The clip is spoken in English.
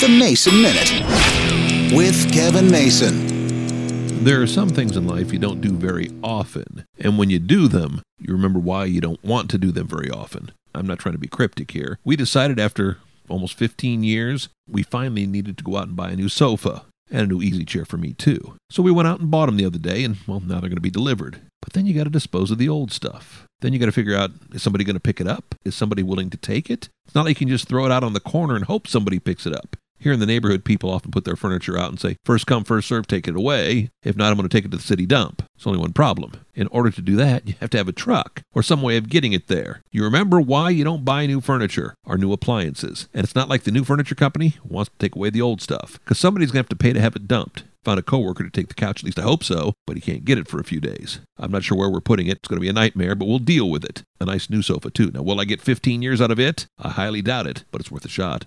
The Mason Minute with Kevin Mason. There are some things in life you don't do very often, and when you do them, you remember why you don't want to do them very often. I'm not trying to be cryptic here. We decided after almost 15 years, we finally needed to go out and buy a new sofa and a new easy chair for me too. So we went out and bought them the other day, and well, now they're going to be delivered. But then you got to dispose of the old stuff. Then you got to figure out is somebody going to pick it up? Is somebody willing to take it? It's not like you can just throw it out on the corner and hope somebody picks it up. Here in the neighborhood, people often put their furniture out and say, first come, first serve, take it away. If not, I'm going to take it to the city dump. It's only one problem. In order to do that, you have to have a truck or some way of getting it there. You remember why you don't buy new furniture or new appliances. And it's not like the new furniture company wants to take away the old stuff, because somebody's going to have to pay to have it dumped. Found a coworker to take the couch, at least I hope so, but he can't get it for a few days. I'm not sure where we're putting it. It's going to be a nightmare, but we'll deal with it. A nice new sofa, too. Now, will I get 15 years out of it? I highly doubt it, but it's worth a shot.